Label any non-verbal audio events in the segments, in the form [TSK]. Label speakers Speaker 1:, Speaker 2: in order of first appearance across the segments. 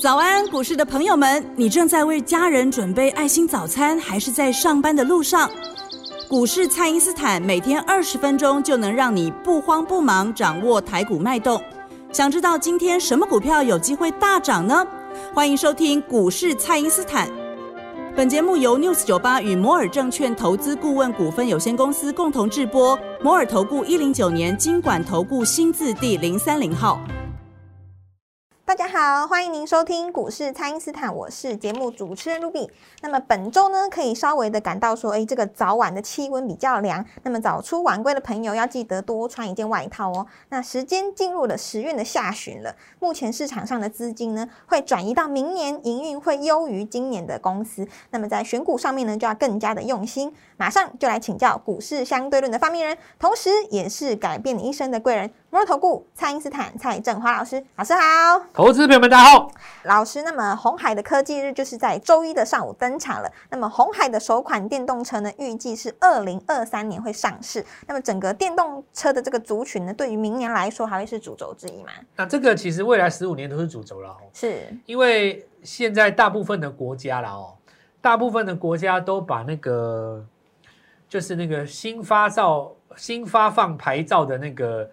Speaker 1: 早安，股市的朋友们，你正在为家人准备爱心早餐，还是在上班的路上？股市蔡因斯坦每天二十分钟就能让你不慌不忙掌握台股脉动。想知道今天什么股票有机会大涨呢？欢迎收听股市蔡因斯坦。本节目由 News 九八与摩尔证券投资顾问股份有限公司共同制播。摩尔投顾一零九年经管投顾新字第零三零号。
Speaker 2: 大家好，欢迎您收听股市蔡因斯坦，我是节目主持人 Ruby。那么本周呢，可以稍微的感到说，哎，这个早晚的气温比较凉。那么早出晚归的朋友要记得多穿一件外套哦。那时间进入了十月的下旬了，目前市场上的资金呢，会转移到明年营运会优于今年的公司。那么在选股上面呢，就要更加的用心。马上就来请教股市相对论的发明人，同时也是改变你一生的贵人。摩尔投顾蔡因斯坦蔡振华老师，老师好，
Speaker 3: 投资朋友们大家好，
Speaker 2: 老师。那么红海的科技日就是在周一的上午登场了。那么红海的首款电动车呢，预计是二零二三年会上市。那么整个电动车的这个族群呢，对于明年来说还会是主轴之一吗？
Speaker 3: 那这个其实未来十五年都是主轴了哦，
Speaker 2: 是
Speaker 3: 因为现在大部分的国家了哦，大部分的国家都把那个就是那个新发照、新发放牌照的那个。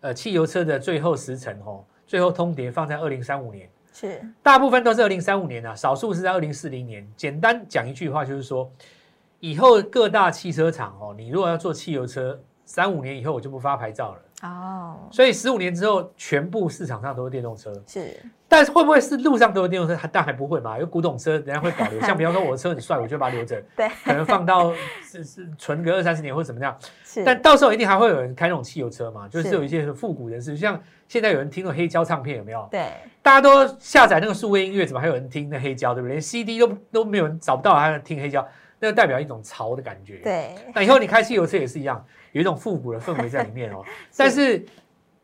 Speaker 3: 呃，汽油车的最后时辰哦，最后通牒放在二零三五年，
Speaker 2: 是
Speaker 3: 大部分都是二零三五年啊，少数是在二零四零年。简单讲一句话，就是说，以后各大汽车厂哦，你如果要做汽油车，三五年以后我就不发牌照了。哦，所以十五年之后，全部市场上都是电动车。
Speaker 2: 是，
Speaker 3: 但是会不会是路上都是电动车？还但还不会嘛？有古董车，人家会保留。[LAUGHS] 像比方说，我的车很帅，我就把它留着。
Speaker 2: 对，[LAUGHS]
Speaker 3: 可能放到是是存个二三十年或者怎么样。是，但到时候一定还会有人开那种汽油车嘛？就是有一些复古人士，像现在有人听那黑胶唱片，有没有？
Speaker 2: 对，
Speaker 3: 大家都下载那个数位音乐，怎么还有人听那黑胶？对不对？连 CD 都都没有人找不到，还听黑胶，那就代表一种潮的感觉。
Speaker 2: 对，[LAUGHS]
Speaker 3: 那以后你开汽油车也是一样，有一种复古的氛围在里面哦。[LAUGHS] 但是。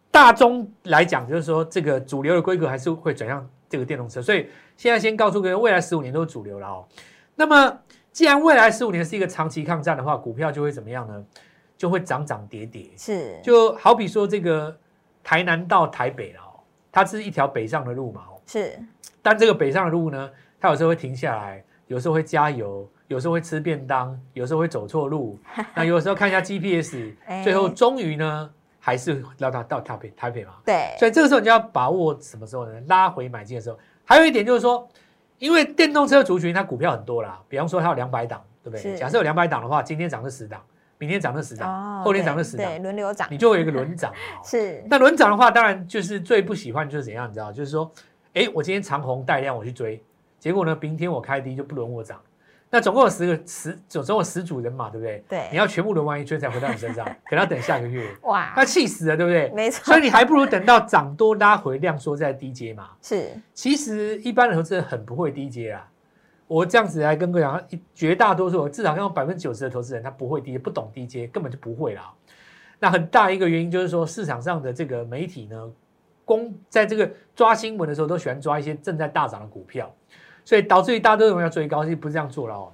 Speaker 3: 大中来讲，就是说这个主流的规格还是会转向这个电动车，所以现在先告诉各位，未来十五年都是主流了哦。那么既然未来十五年是一个长期抗战的话，股票就会怎么样呢？就会涨涨跌跌。
Speaker 2: 是，
Speaker 3: 就好比说这个台南到台北了哦，它是一条北上的路嘛哦。
Speaker 2: 是，
Speaker 3: 但这个北上的路呢，它有时候会停下来，有时候会加油，有时候会吃便当，有时候会走错路，[LAUGHS] 那有时候看一下 GPS，最后终于呢。还是让它到台北台北嘛？
Speaker 2: 对，
Speaker 3: 所以这个时候你要把握什么时候呢？拉回买进的时候。还有一点就是说，因为电动车族群它股票很多啦，比方说它有两百档，对不对？假设有两百档的话，今天涨了十档，明天涨了十档，后天涨了十档，
Speaker 2: 轮流涨，
Speaker 3: 你就会有一个轮涨。[LAUGHS]
Speaker 2: 是。
Speaker 3: 那轮涨的话，当然就是最不喜欢就是怎样，你知道？就是说，哎，我今天长红带量我去追，结果呢，明天我开低就不轮我涨。那总共有十个十总总有十组人马，对不对？
Speaker 2: 对，
Speaker 3: 你要全部轮完一圈才回到你身上，[LAUGHS] 可能要等下个月。哇，那气死了，对不对？
Speaker 2: 没错。
Speaker 3: 所以你还不如等到涨多拉回量缩再低阶嘛。
Speaker 2: 是。
Speaker 3: 其实一般的投资人很不会低阶啊。我这样子来跟各位讲，绝大多数至少像百分之九十的投资人他不会低，不懂低阶，根本就不会啦。那很大一个原因就是说，市场上的这个媒体呢，公在这个抓新闻的时候，都喜欢抓一些正在大涨的股票。所以导致于大家都认为要追高，其实不是这样做了哦。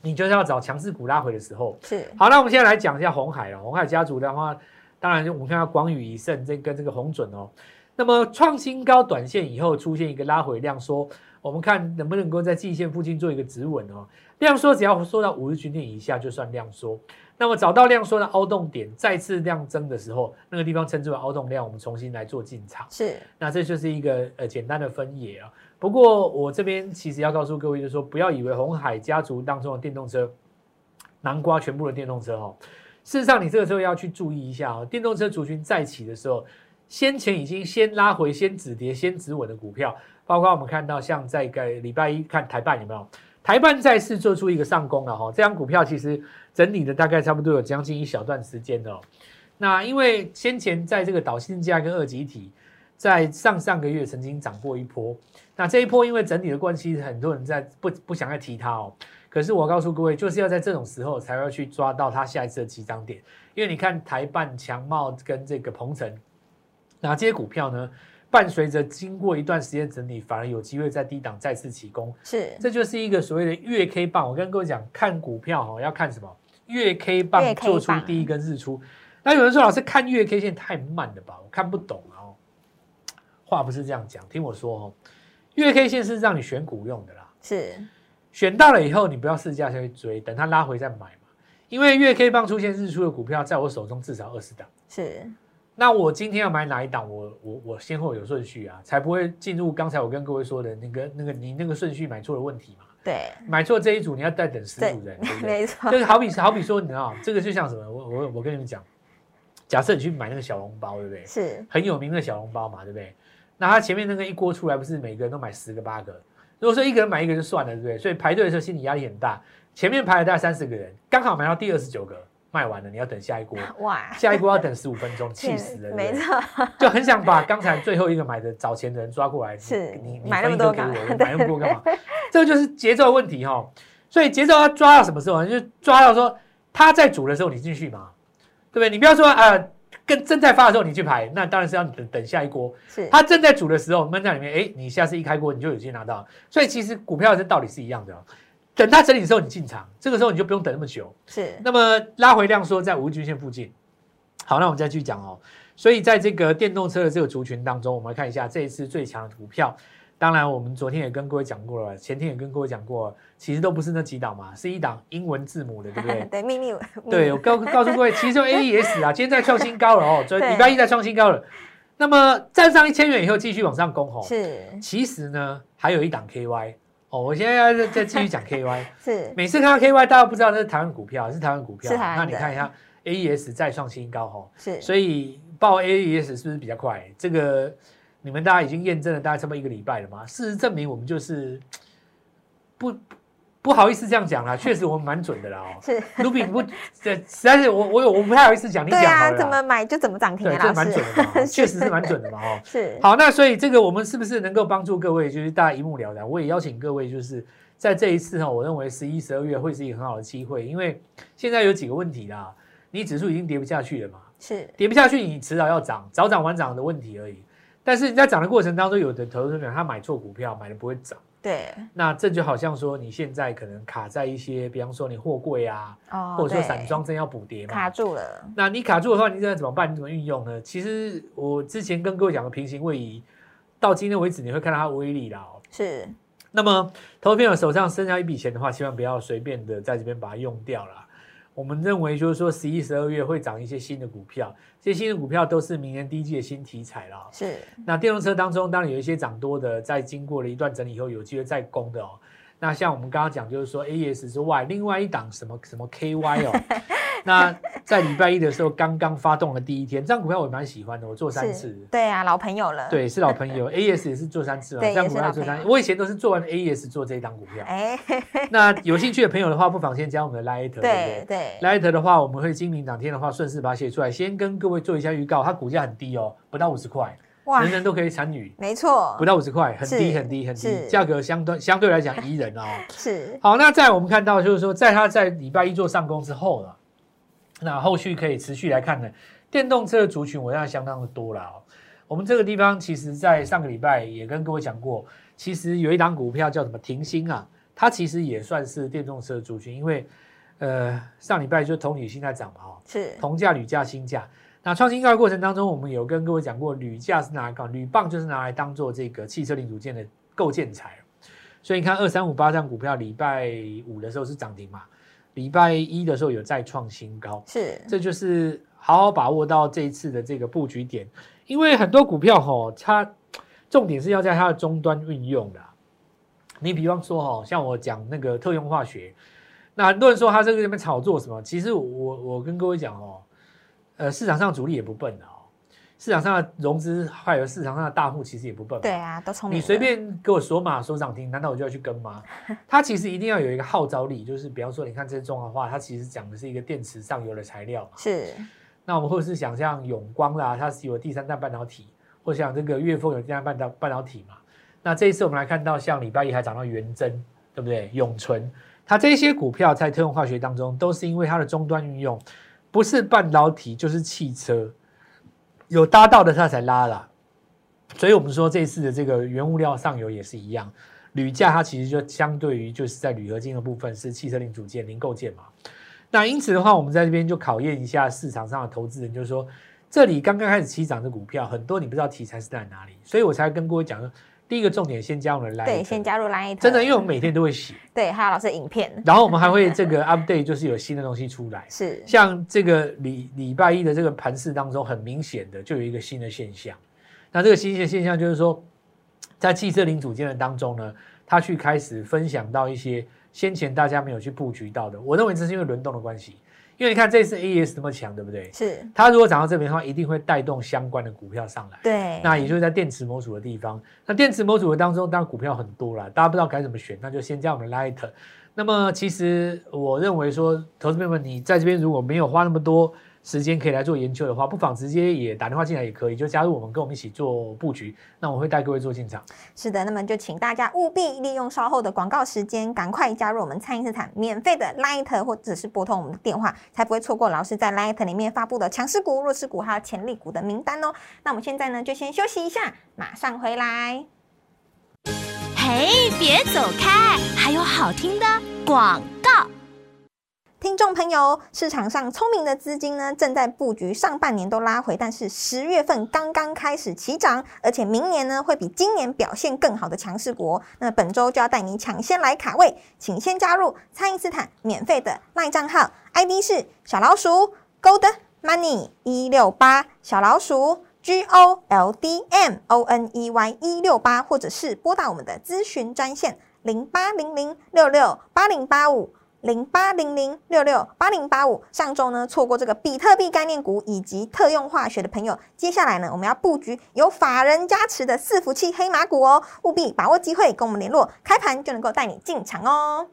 Speaker 3: 你就是要找强势股拉回的时候。
Speaker 2: 是。
Speaker 3: 好，那我们现在来讲一下红海了。红海家族的话，当然我们看到广宇、以盛这跟这个红准哦。那么创新高，短线以后出现一个拉回量缩，我们看能不能够在季线附近做一个止稳哦。量缩只要缩到五日均线以下就算量缩。那么找到量缩的凹洞点，再次量增的时候，那个地方称之为凹洞量，我们重新来做进场。
Speaker 2: 是。
Speaker 3: 那这就是一个呃简单的分野啊。不过我这边其实要告诉各位，就是说不要以为红海家族当中的电动车，南瓜全部的电动车哦。事实上，你这个时候要去注意一下哦。电动车族群再起的时候，先前已经先拉回、先止跌、先止稳的股票，包括我们看到像在个礼拜一看台办有没有？台办再次做出一个上攻了哈。这张股票其实整理的大概差不多有将近一小段时间哦。那因为先前在这个导信价跟二级体。在上上个月曾经涨过一波，那这一波因为整体的关系，很多人在不不想再提它哦。可是我告诉各位，就是要在这种时候才要去抓到它下一次的起涨点，因为你看台办、强茂跟这个鹏程，那这些股票呢，伴随着经过一段时间整理，反而有机会在低档再次起攻。
Speaker 2: 是，
Speaker 3: 这就是一个所谓的月 K 棒。我跟各位讲，看股票哈，要看什么？月 K 棒做出第一根日出。那有人说，老师看月 K 线太慢了吧？我看不懂。话不是这样讲，听我说哦，月 K 线是让你选股用的啦，
Speaker 2: 是
Speaker 3: 选到了以后，你不要试价下去追，等它拉回再买嘛。因为月 K 棒出现日出的股票，在我手中至少二十档。
Speaker 2: 是，
Speaker 3: 那我今天要买哪一档？我我我先后有顺序啊，才不会进入刚才我跟各位说的那个那个你那个顺序买错的问题嘛。
Speaker 2: 对，
Speaker 3: 买错这一组，你要再等十组人，对不对？
Speaker 2: 没错，
Speaker 3: 就是好比好比说，你知道，这个就像什么？我我我跟你们讲，假设你去买那个小笼包，对不对？
Speaker 2: 是
Speaker 3: 很有名的小笼包嘛，对不对？那他前面那个一锅出来，不是每个人都买十个八个？如果说一个人买一个就算了，对不对？所以排队的时候心理压力很大。前面排了大概三十个人，刚好买到第二十九个，卖完了，你要等下一锅，[LAUGHS]
Speaker 2: 哇，
Speaker 3: 下一锅要等十五分钟，[LAUGHS] 气死了，
Speaker 2: 没错，
Speaker 3: 就很想把刚才最后一个买的早前的人抓过来，
Speaker 2: 是
Speaker 3: 你你
Speaker 2: 买那么
Speaker 3: 分一个给
Speaker 2: 多干嘛
Speaker 3: 我，买那么多干嘛？[LAUGHS] 这个就是节奏问题哈。所以节奏要抓到什么时候呢？就是抓到说他在煮的时候你进去嘛，对不对？你不要说呃，跟正在发的时候你去排，那当然是要等等下一锅。
Speaker 2: 是
Speaker 3: 它正在煮的时候闷在里面，哎，你下次一开锅你就有机会拿到。所以其实股票这道理是一样的哦，等它整理的时候你进场，这个时候你就不用等那么久。
Speaker 2: 是
Speaker 3: 那么拉回量缩在五日均线附近。好，那我们再继续讲哦。所以在这个电动车的这个族群当中，我们来看一下这一次最强的股票。当然，我们昨天也跟各位讲过了，前天也跟各位讲过，其实都不是那几档嘛，是一档英文字母的，对不对？[LAUGHS]
Speaker 2: 对秘密，
Speaker 3: 对，我告告诉各位，其实就 AES 啊，今天在创新高了哦，昨
Speaker 2: 对
Speaker 3: 礼拜一在创新高了。那么站上一千元以后，继续往上攻哦。
Speaker 2: 是
Speaker 3: 其实呢，还有一档 KY 哦，我现在要再再继续讲 KY。[LAUGHS]
Speaker 2: 是
Speaker 3: 每次看到 KY，大家不知道那是台湾股票，是台湾股票。那你看一下 [LAUGHS] AES 再创新高哦，
Speaker 2: 是，
Speaker 3: 所以报 AES 是不是比较快？这个你们大家已经验证了大概差不多一个礼拜了嘛？事实证明我们就是 [TSK] 不不好意思这样讲啦，确实我们蛮准的啦哦。[LAUGHS]
Speaker 2: 是
Speaker 3: 卢比不，这实在是我我有我不太好意思讲，你讲好了啊。
Speaker 2: 怎么买就怎么涨停
Speaker 3: 对，
Speaker 2: 啊，老
Speaker 3: 这 [LAUGHS] 蛮准的嘛哦，确实是蛮准的嘛哦。
Speaker 2: 是
Speaker 3: 好，那所以这个我们是不是能够帮助各位，就是大家一目了然？我也邀请各位，就是在这一次哈，我认为十一、十二月会是一个很好的机会，因为现在有几个问题啦，你指数已经跌不下去了嘛，
Speaker 2: 是
Speaker 3: 跌不下去，你迟早要涨，早涨晚涨的问题而已。但是你在涨的过程当中，有的投资者他买错股票，买的不会涨，
Speaker 2: 对
Speaker 3: 那这就好像说你现在可能卡在一些，比方说你货柜啊，
Speaker 2: 哦，
Speaker 3: 或者说散装真要补跌嘛，
Speaker 2: 卡住了，
Speaker 3: 那你卡住的话，你现在怎么办？你怎么运用呢？其实我之前跟各位讲的平行位移，到今天为止你会看到它的威力啦、哦。
Speaker 2: 是
Speaker 3: 那么投资朋友手上剩下一笔钱的话，千万不要随便的在这边把它用掉啦。我们认为就是说，十一、十二月会涨一些新的股票，这些新的股票都是明年第一季的新题材啦。
Speaker 2: 是
Speaker 3: 那电动车当中，当然有一些涨多的，在经过了一段整理以后，有机会再攻的哦。那像我们刚刚讲，就是说 AES 之外，另外一档什么什么 KY 哦，[LAUGHS] 那在礼拜一的时候刚刚发动了第一天，这张股票我也蛮喜欢的，我做三次
Speaker 2: 是，。对啊，老朋友了，，
Speaker 3: 对，是老朋友，[LAUGHS] AES 也是做三次嘛，
Speaker 2: 对
Speaker 3: 这张股票做三，
Speaker 2: 也是老朋友
Speaker 3: 我以前都是做完 AES 做这一档股票。
Speaker 2: 哎，[LAUGHS]
Speaker 3: 那有兴趣的朋友的话，不妨先加我们的 Light，对不
Speaker 2: 对
Speaker 3: 对
Speaker 2: 对
Speaker 3: ，？Light 的话，我们会今明两天的话，顺势把它写出来，先跟各位做一下预告，它股价很低哦，不到五十块，人，人都可以参与。
Speaker 2: 没错
Speaker 3: 不，到五十块，很低很低很低，
Speaker 2: 是
Speaker 3: 价格相对相对来讲宜人哦。
Speaker 2: 是
Speaker 3: 好，那在我们看到就是说，在它在礼拜一做上攻之后呢，那后续可以持续来看的，电动车的族群我认为相当的多了哦。我们这个地方其实在上个礼拜也跟各位讲过，其实有一档股票叫什么停薪啊，它其实也算是电动车的族群，因为呃上礼拜就同理心在涨嘛哦，
Speaker 2: 是
Speaker 3: 同价、铝价、新价。那创新高的过程当中，我们有跟各位讲过，铝价是拿来搞，铝棒就是拿来当做这个汽车零组件的构建材。所以你看二三五八这张股票，礼拜五的时候是涨停嘛，礼拜一的时候有再创新高，
Speaker 2: 是。
Speaker 3: 这就是好好把握到这一次的这个布局点，因为很多股票吼，它重点是要在它的终端运用的啊。你比方说哦，像我讲那个特用化学，那很多人说它这个这边炒作什么，其实我我跟各位讲哦，呃，市场上主力也不笨的哦，市场上的融资还有市场上的大户其实也不笨嘛，
Speaker 2: 对啊，都聪明，
Speaker 3: 你随便给我锁码锁涨停，难道我就要去跟吗？[LAUGHS] 它其实一定要有一个号召力，就是比方说，你看这些中华化，它其实讲的是一个电池上游的材料嘛。
Speaker 2: 是
Speaker 3: 那我们或者是想像永光啦，它是有第三代半导体，或像这个岳峰有第三代半导半导体嘛。那这一次我们来看到，像礼拜一还涨到元真，对不对？永存，它这些股票在特用化学当中，都是因为它的终端运用不是半导体就是汽车，有搭到的他才拉啦。所以我们说这次的这个原物料上游也是一样，铝价它其实就相对于就是在铝合金的部分是汽车零组件零构件嘛。那因此的话，我们在这边就考验一下市场上的投资人，就是说这里刚刚开始起涨的股票，很多你不知道题材是在哪里，所以我才跟各位讲说，第一个重点先加入来，
Speaker 2: 对，先加入 Line，
Speaker 3: 真的，因为我们每天都会写，
Speaker 2: 对，还有老师的影片，
Speaker 3: 然后我们还会这个 update，就是有新的东西出来，[LAUGHS]
Speaker 2: 是，
Speaker 3: 像这个礼礼拜一的这个盘市当中，很明显的就有一个新的现象，那这个新的现象就是说，在汽车零组件的当中呢，他去开始分享到一些先前大家没有去布局到的，我认为这是因为轮动的关系。因为你看这次 A S 那么强，对不对？
Speaker 2: 是。
Speaker 3: 它如果涨到这边的话，一定会带动相关的股票上来。
Speaker 2: 对。
Speaker 3: 那也就是在电池模组的地方，那电池模组的当中，当然股票很多了，大家不知道该怎么选，那就先加我们 Light。那么其实我认为说，投资朋友们，你在这边如果没有花那么多。时间可以来做研究的话，不妨直接也打电话进来也可以，就加入我们，跟我们一起做布局。那我会带各位做进场。
Speaker 2: 是的，那么就请大家务必利用稍后的广告时间，赶快加入我们蔡英斯坦免费的 Light，或者是拨通我们的电话，才不会错过老师在 Light 里面发布的强势股、弱势股还有潜力股的名单哦。那我们现在呢，就先休息一下，马上回来。
Speaker 4: 嘿，别走开，还有好听的广告。
Speaker 2: 听众朋友，市场上聪明的资金呢，正在布局上半年都拉回，但是十月份刚刚开始起涨，而且明年呢会比今年表现更好的强势股。那本周就要带你抢先来卡位，请先加入蔡因斯坦免费的赖账号，ID 是小老鼠 Gold Money 一六八，小老鼠 G O L D M O N E Y 一六八，或者是拨打我们的咨询专线零八零零六六八零八五。零八零零六六八零八五，上周呢错过这个比特币概念股以及特用化学的朋友，接下来呢我们要布局有法人加持的伺服器黑马股哦，务必把握机会跟我们联络，开盘就能够带你进场哦。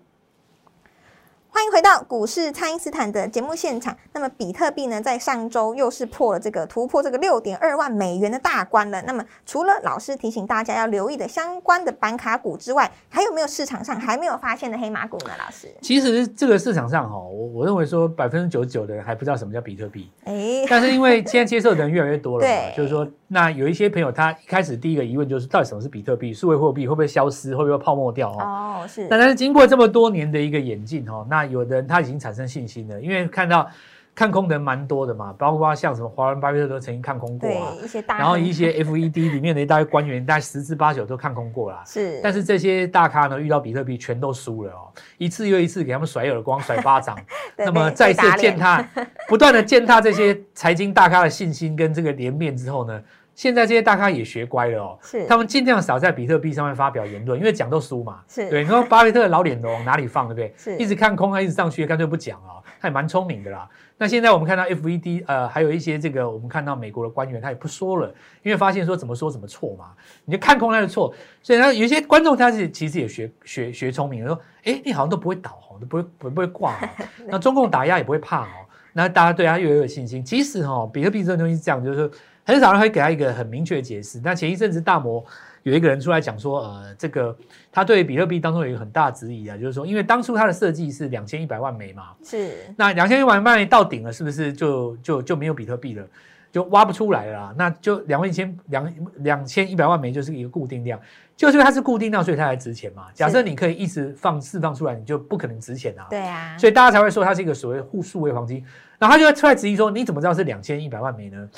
Speaker 2: 欢迎回到股市，蔡因斯坦的节目现场。那么，比特币呢，在上周又是破了这个突破这个六点二万美元的大关了。那么，除了老师提醒大家要留意的相关的板卡股之外，还有没有市场上还没有发现的黑马股呢？老师，
Speaker 3: 其实这个市场上哈，我我认为说百分之九十九的人还不知道什么叫比特币。哎，[LAUGHS] 但是因为现在接受的人越来越多了，对，就是说，那有一些朋友他一开始第一个疑问就是，到底什么是比特币？数位货币会不会消失？会不会泡沫掉？哦，是。那但是经过这么多年的一个演进哈，那有的人他已经产生信心了，因为看到看空的人蛮多的嘛，包括像什么华人巴菲特都曾经看空过啊，
Speaker 2: 一些大，
Speaker 3: 然后一些 [LAUGHS] FED 里面的一大堆官员，大概十之八九都看空过啦。
Speaker 2: 是，
Speaker 3: 但是这些大咖呢，遇到比特币全都输了哦，一次又一次给他们甩耳光、甩巴掌，[LAUGHS] 那么再次 [LAUGHS] 践踏，不断的践踏这些财经大咖的信心跟这个脸面之后呢？现在这些大咖也学乖了哦，
Speaker 2: 是，
Speaker 3: 他们尽量少在比特币上面发表言论，因为讲都输嘛。
Speaker 2: 是，
Speaker 3: 对，你说巴菲特的老脸往哪里放，对不对？
Speaker 2: 是，
Speaker 3: 一直看空啊，一直上去，干脆不讲啊，他也蛮聪明的啦。那现在我们看到 FED，呃，还有一些这个我们看到美国的官员，他也不说了，因为发现说怎么说怎么错嘛，你就看空他的错，所以呢有些观众他是其实也学学学聪明，说，哎，你好像都不会倒哦，都不会不会挂哦，[LAUGHS] 那中共打压也不会怕哦，那大家对他越来越有信心。其实哈，比特币这个东西是这样，就是说。很少人会给他一个很明确的解释。那前一阵子大摩有一个人出来讲说，呃，这个他对比特币当中有一个很大的质疑啊，就是说，因为当初他的设计是两千一百万枚嘛，
Speaker 2: 是
Speaker 3: 那两千一百万枚到顶了，是不是就就就没有比特币了，就挖不出来了？那就两万一千两两千一百万枚就是一个固定量，就是因为它是固定量，所以它才值钱嘛。假设你可以一直放释放出来，你就不可能值钱啊。
Speaker 2: 对啊，
Speaker 3: 所以大家才会说它是一个所谓互数位黄金。然后他就会出来质疑说，你怎么知道是两千一百万枚呢？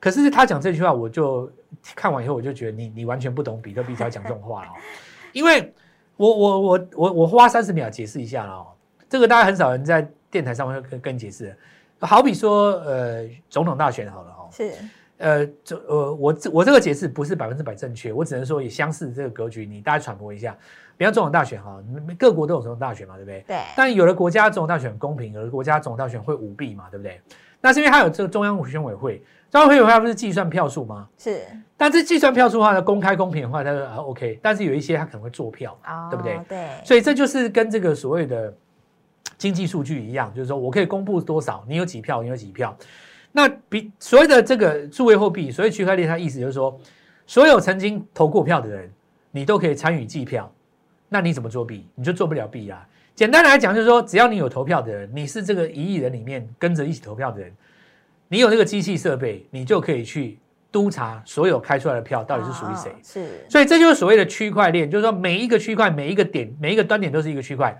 Speaker 3: 可是他讲这句话，我就看完以后，我就觉得你你完全不懂比特币才讲这种话哦。[LAUGHS] 因为我我我我我花三十秒解释一下了哦，这个大家很少人在电台上面跟跟解释。好比说呃总统大选好了哦，
Speaker 2: 是
Speaker 3: 呃这呃我这我这个解释不是百分之百正确，我只能说也相似这个格局，你大家揣摩一下。比方总统大选哈，各国都有总统大选嘛，对不对？
Speaker 2: 对。
Speaker 3: 但有的国家总统大选公平，有的国家总统大选会舞弊嘛，对不对？那是因为它有这个中央选委会。中央委员会不是计算票数吗？
Speaker 2: 是，
Speaker 3: 但是计算票数的话呢，公开公平的话，它说啊 OK，但是有一些它可能会做票，对不对？
Speaker 2: 对，
Speaker 3: 所以这就是跟这个所谓的经济数据一样，就是说我可以公布多少，你有几票，你有几票。那比所谓的这个数位货币，所谓区块链，它意思就是说，所有曾经投过票的人，你都可以参与计票。那你怎么作弊？你就做不了弊啊。简单来讲，就是说，只要你有投票的人，你是这个一亿人里面跟着一起投票的人。你有这个机器设备，你就可以去督查所有开出来的票到底是属于谁。
Speaker 2: 是，
Speaker 3: 所以这就是所谓的区块链，就是说每一个区块、每一个点、每一个端点都是一个区块。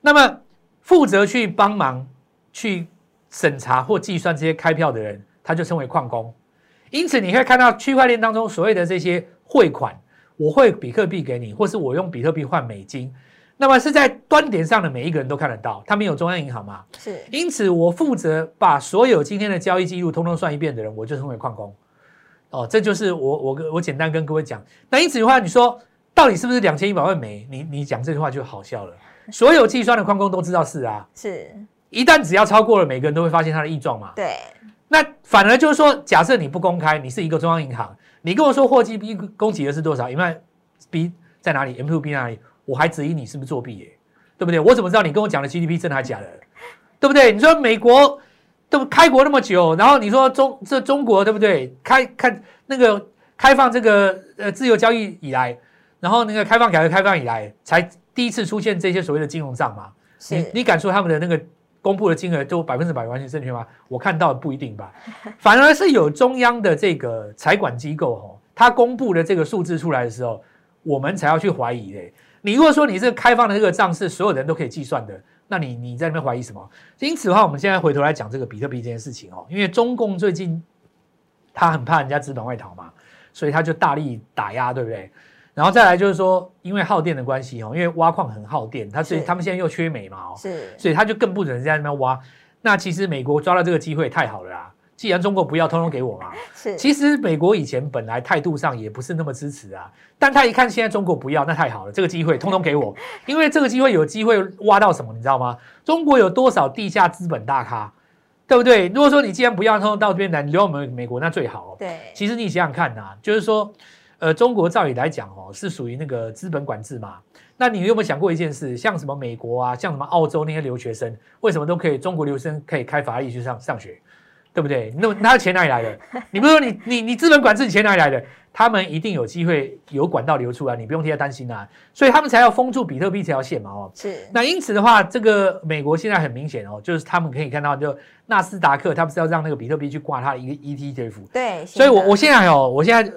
Speaker 3: 那么负责去帮忙去审查或计算这些开票的人，他就称为矿工。因此，你可以看到区块链当中所谓的这些汇款，我汇比特币给你，或是我用比特币换美金，那么是在端点上的每一个人都看得到，他们有中央银行嘛？
Speaker 2: 是
Speaker 3: 因此，我负责把所有今天的交易记录通通算一遍的人，我就称为矿工。哦，这就是我我我简单跟各位讲。那因此的话，你说到底是不是两千一百万枚？你你讲这句话就好笑了。[LAUGHS] 所有计算的矿工都知道是啊，
Speaker 2: 是，
Speaker 3: 一旦只要超过了，每个人都会发现他的异状嘛。
Speaker 2: 对，
Speaker 3: 那反而就是说，假设你不公开，你是一个中央银行，你跟我说货 GDP 供给额是多少？因为 B 在哪里？M to B 在哪里？我还质疑你是不是作弊耶、对不对？我怎么知道你跟我讲的 GDP 真的还假的？对不对？你说美国对不开国那么久，然后你说中这中国对不对？开开那个开放这个呃自由交易以来，然后那个开放改革开放以来，才第一次出现这些所谓的金融账嘛？你，你敢说他们的那个公布的金额都百分之百完全正确吗？我看到不一定吧，反而是有中央的这个财管机构哦，它公布的这个数字出来的时候，我们才要去怀疑嘞。你如果说你这个开放的这个账是所有人都可以计算的，那你你在那边怀疑什么？因此的话，我们现在回头来讲这个比特币这件事情哦，因为中共最近他很怕人家资本外逃嘛，所以他就大力打压，对不对？然后再来就是说，因为耗电的关系哦，因为挖矿很耗电，他所以
Speaker 2: 是
Speaker 3: 他们现在又缺煤嘛哦，
Speaker 2: 是，
Speaker 3: 所以他就更不准在那边挖。那其实美国抓到这个机会太好了啦，既然中国不要，通通给我嘛。
Speaker 2: 是，
Speaker 3: 其实美国以前本来态度上也不是那么支持啊，但他一看现在中国不要，那太好了，这个机会通通给我，[LAUGHS] 因为这个机会有机会挖到什么，你知道吗？中国有多少地下资本大咖，对不对？如果说你既然不要，通通到这边来，你留我们美国那最好、哦。
Speaker 2: 对，
Speaker 3: 其实你想想看呐、就是说，呃，中国照理来讲哦，是属于那个资本管制嘛。那你有没有想过一件事？像什么美国啊，像什么澳洲那些留学生，为什么都可以？中国留学生可以开法拉利去上上学，对不对？那他的钱哪里来的？你不是说你你你资本管制，你钱哪里来的？他们一定有机会有管道流出来，你不用替他担心啊。所以他们才要封住比特币这条线嘛哦。
Speaker 2: 是，
Speaker 3: 那因此的话，这个美国现在很明显哦，就是他们可以看到，就纳斯达克，他不是要让那个比特币去挂它的一个 ETF，
Speaker 2: 对，
Speaker 3: 所以我我现在哦，我现在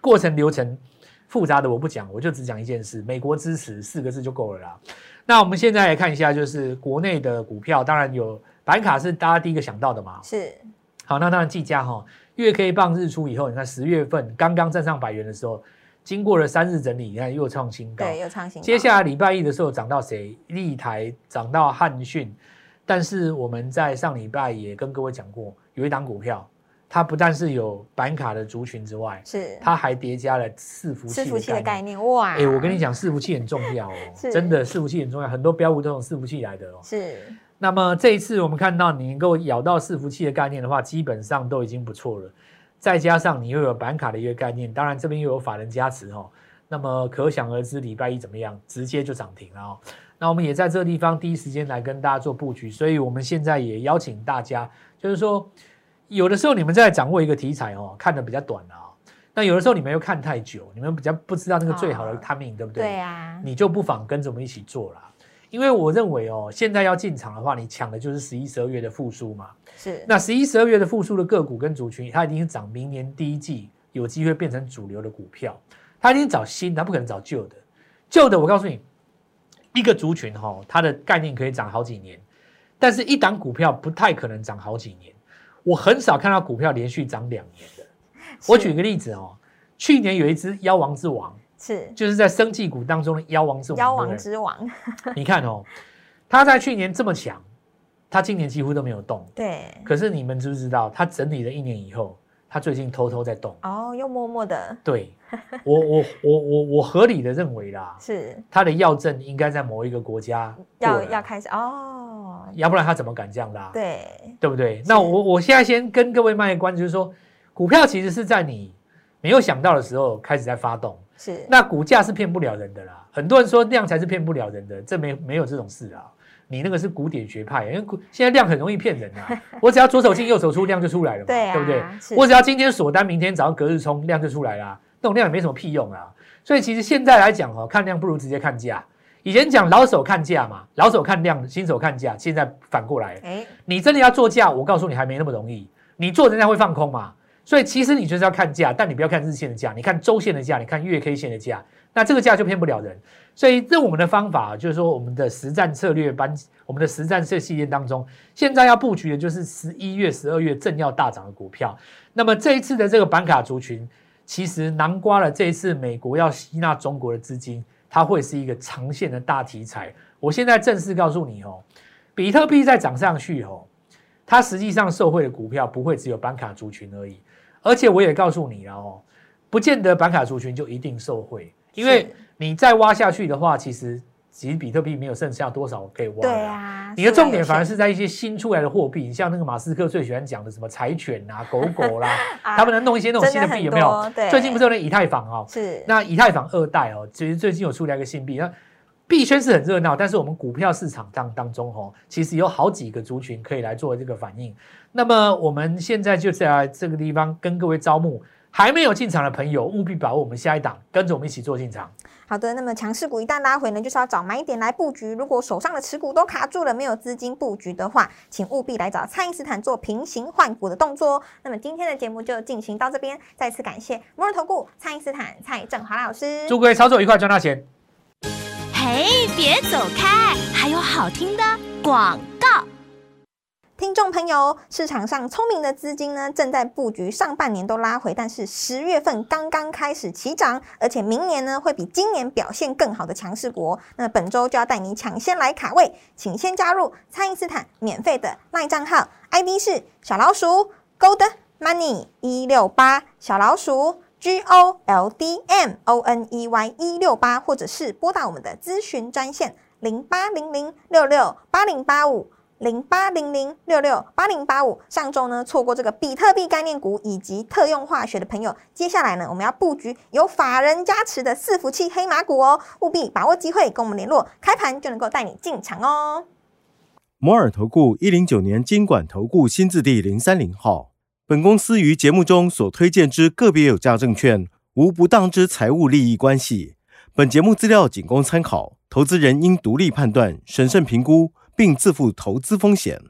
Speaker 3: 过程流程复杂的我不讲，我就只讲一件事：美国支持四个字就够了啦。那我们现在来看一下，就是国内的股票，当然有板卡是大家第一个想到的嘛。
Speaker 2: 是，
Speaker 3: 好，那当然技嘉哈，月 K 棒日出以后，你看十月份刚刚站上百元的时候，经过了三日整理，你看又创新高。
Speaker 2: 对，又创新高，
Speaker 3: 接下来礼拜一的时候涨到谁？立台涨到汉讯，但是我们在上礼拜也跟各位讲过，有一档股票，它不但是有板卡的族群之外，
Speaker 2: 是
Speaker 3: 它还叠加了伺服器
Speaker 2: 伺服器的概
Speaker 3: 念。
Speaker 2: 哇，
Speaker 3: 哎、我跟你讲，伺服器很重要哦，[LAUGHS] 真的伺服器很重要，很多标股都用伺服器来的哦。
Speaker 2: 是，
Speaker 3: 那么这一次我们看到你能够咬到伺服器的概念的话，基本上都已经不错了。再加上你又有板卡的一个概念，当然这边又有法人加持哦，那么可想而知礼拜一怎么样，直接就涨停了哦。那我们也在这个地方第一时间来跟大家做布局，所以我们现在也邀请大家，就是说有的时候你们在掌握一个题材哦，看的比较短啊、那有的时候你们又看太久，你们比较不知道那个最好的
Speaker 2: 哦
Speaker 3: timing，、对不对？
Speaker 2: 对啊，
Speaker 3: 你就不妨跟着我们一起做啦。因为我认为哦，现在要进场的话，你抢的就是十一、十二月的复苏嘛。
Speaker 2: 是，
Speaker 3: 那十一、十二月的复苏的个股跟族群，它一定是涨明年第一季有机会变成主流的股票。它一定找新，它不可能找旧的。旧的，我告诉你，一个族群哈、它的概念可以涨好几年，但是一档股票不太可能涨好几年。我很少看到股票连续涨两年的。我举个例子哦，去年有一只妖王之王，
Speaker 2: 是
Speaker 3: 就是在生技股当中的妖王之王。
Speaker 2: 妖王之王，
Speaker 3: 你看哦，他在去年这么强，他今年几乎都没有动。
Speaker 2: 对，
Speaker 3: 可是你们知不知道，他整理了一年以后，他最近偷偷在动。
Speaker 2: 哦，又默默的，
Speaker 3: 对我，我我我我合理的认为啦，[LAUGHS]
Speaker 2: 是
Speaker 3: 他的药证应该在某一个国家
Speaker 2: 要要开始哦，
Speaker 3: 要不然他怎么敢这样拉？
Speaker 2: 对，
Speaker 3: 对不对？那我我现在先跟各位卖关，就是说，股票其实是在你没有想到的时候开始在发动。
Speaker 2: 是，
Speaker 3: 那股价是骗不了人的啦。很多人说量才是骗不了人的，这没没有这种事啊。你那个是古典学派，因为股现在量很容易骗人啊。[LAUGHS] 我只要左手进右手出，量就出来了嘛，
Speaker 2: 对啊
Speaker 3: 不对？我只要今天锁单，明天早上隔日冲，量就出来啦。那种量也没什么屁用啊。所以其实现在来讲哦，看量不如直接看价。以前讲老手看价嘛，老手看量，新手看价，现在反过来，
Speaker 2: 哎，
Speaker 3: 你真的要做价，我告诉你还没那么容易。你做人家会放空嘛？所以其实你就是要看价，但你不要看日线的价，你看周线的价，你看月 K 线的价，那这个价就骗不了人。所以这我们的方法就是说，我们的实战策略班，我们的实战策系列当中，现在要布局的就是十一月、十二月正要大涨的股票。那么这一次的这个板卡族群，其实南瓜了这一次美国要吸纳中国的资金，它会是一个长线的大题材。我现在正式告诉你哦，比特币再涨上去哦，它实际上受惠的股票不会只有板卡族群而已，而且我也告诉你了哦，不见得板卡族群就一定受惠，因为你再挖下去的话，其实其实比特币没有剩下多少可以挖。
Speaker 2: 对啊，
Speaker 3: 你的重点反而
Speaker 2: 是
Speaker 3: 是在一些新出来的货币，你像那个马斯克最喜欢讲的什么柴犬啊、[LAUGHS] 狗狗啦，
Speaker 2: 啊
Speaker 3: 他们能弄一些那种新的币有没有？最近不是有那以太坊哦，
Speaker 2: 是。
Speaker 3: 那以太坊二代哦，其实最近有出来一个新币，那币圈是很热闹，但是我们股票市场当当中哦，其实有好几个族群可以来做这个反应。那么我们现在就在这个地方跟各位招募，还没有进场的朋友，务必把握我们下一档，跟着我们一起做进场。
Speaker 2: 好的，那么强势股一旦拉回呢，就是要找买点来布局。如果手上的持股都卡住了，没有资金布局的话，请务必来找蔡因斯坦做平行换股的动作哦。那么今天的节目就进行到这边，再次感谢摩尔投顾蔡因斯坦蔡振华老师。
Speaker 3: 祝各位操作愉快，赚大钱！
Speaker 4: 哎，别走开，还有好听的广告。
Speaker 2: 听众朋友，市场上聪明的资金呢，正在布局上半年都拉回，但是十月份刚刚开始起涨，而且明年呢会比今年表现更好的强势股。那本周就要带你抢先来卡位，请先加入蔡因斯坦免费的卖账号，ID 是小老鼠 Gold Money 一六八，小老鼠 G O L D M O N E Y 一六八，或者是拨打我们的咨询专线零八零零六六八零八五。零八零零六六八零八五。上周呢，错过这个比特币概念股以及特用化学的朋友，接下来呢，我们要布局有法人加持的伺服器黑马股哦，务必把握机会，跟我们联络，开盘就能够带你进场哦。
Speaker 5: 摩尔投顾一零九年经管投顾新字第零三零号。本公司于节目中所推荐之个别有价证券，无不当之财务利益关系。本节目资料仅供参考，投资人应独立判断、审慎评估，并自负投资风险。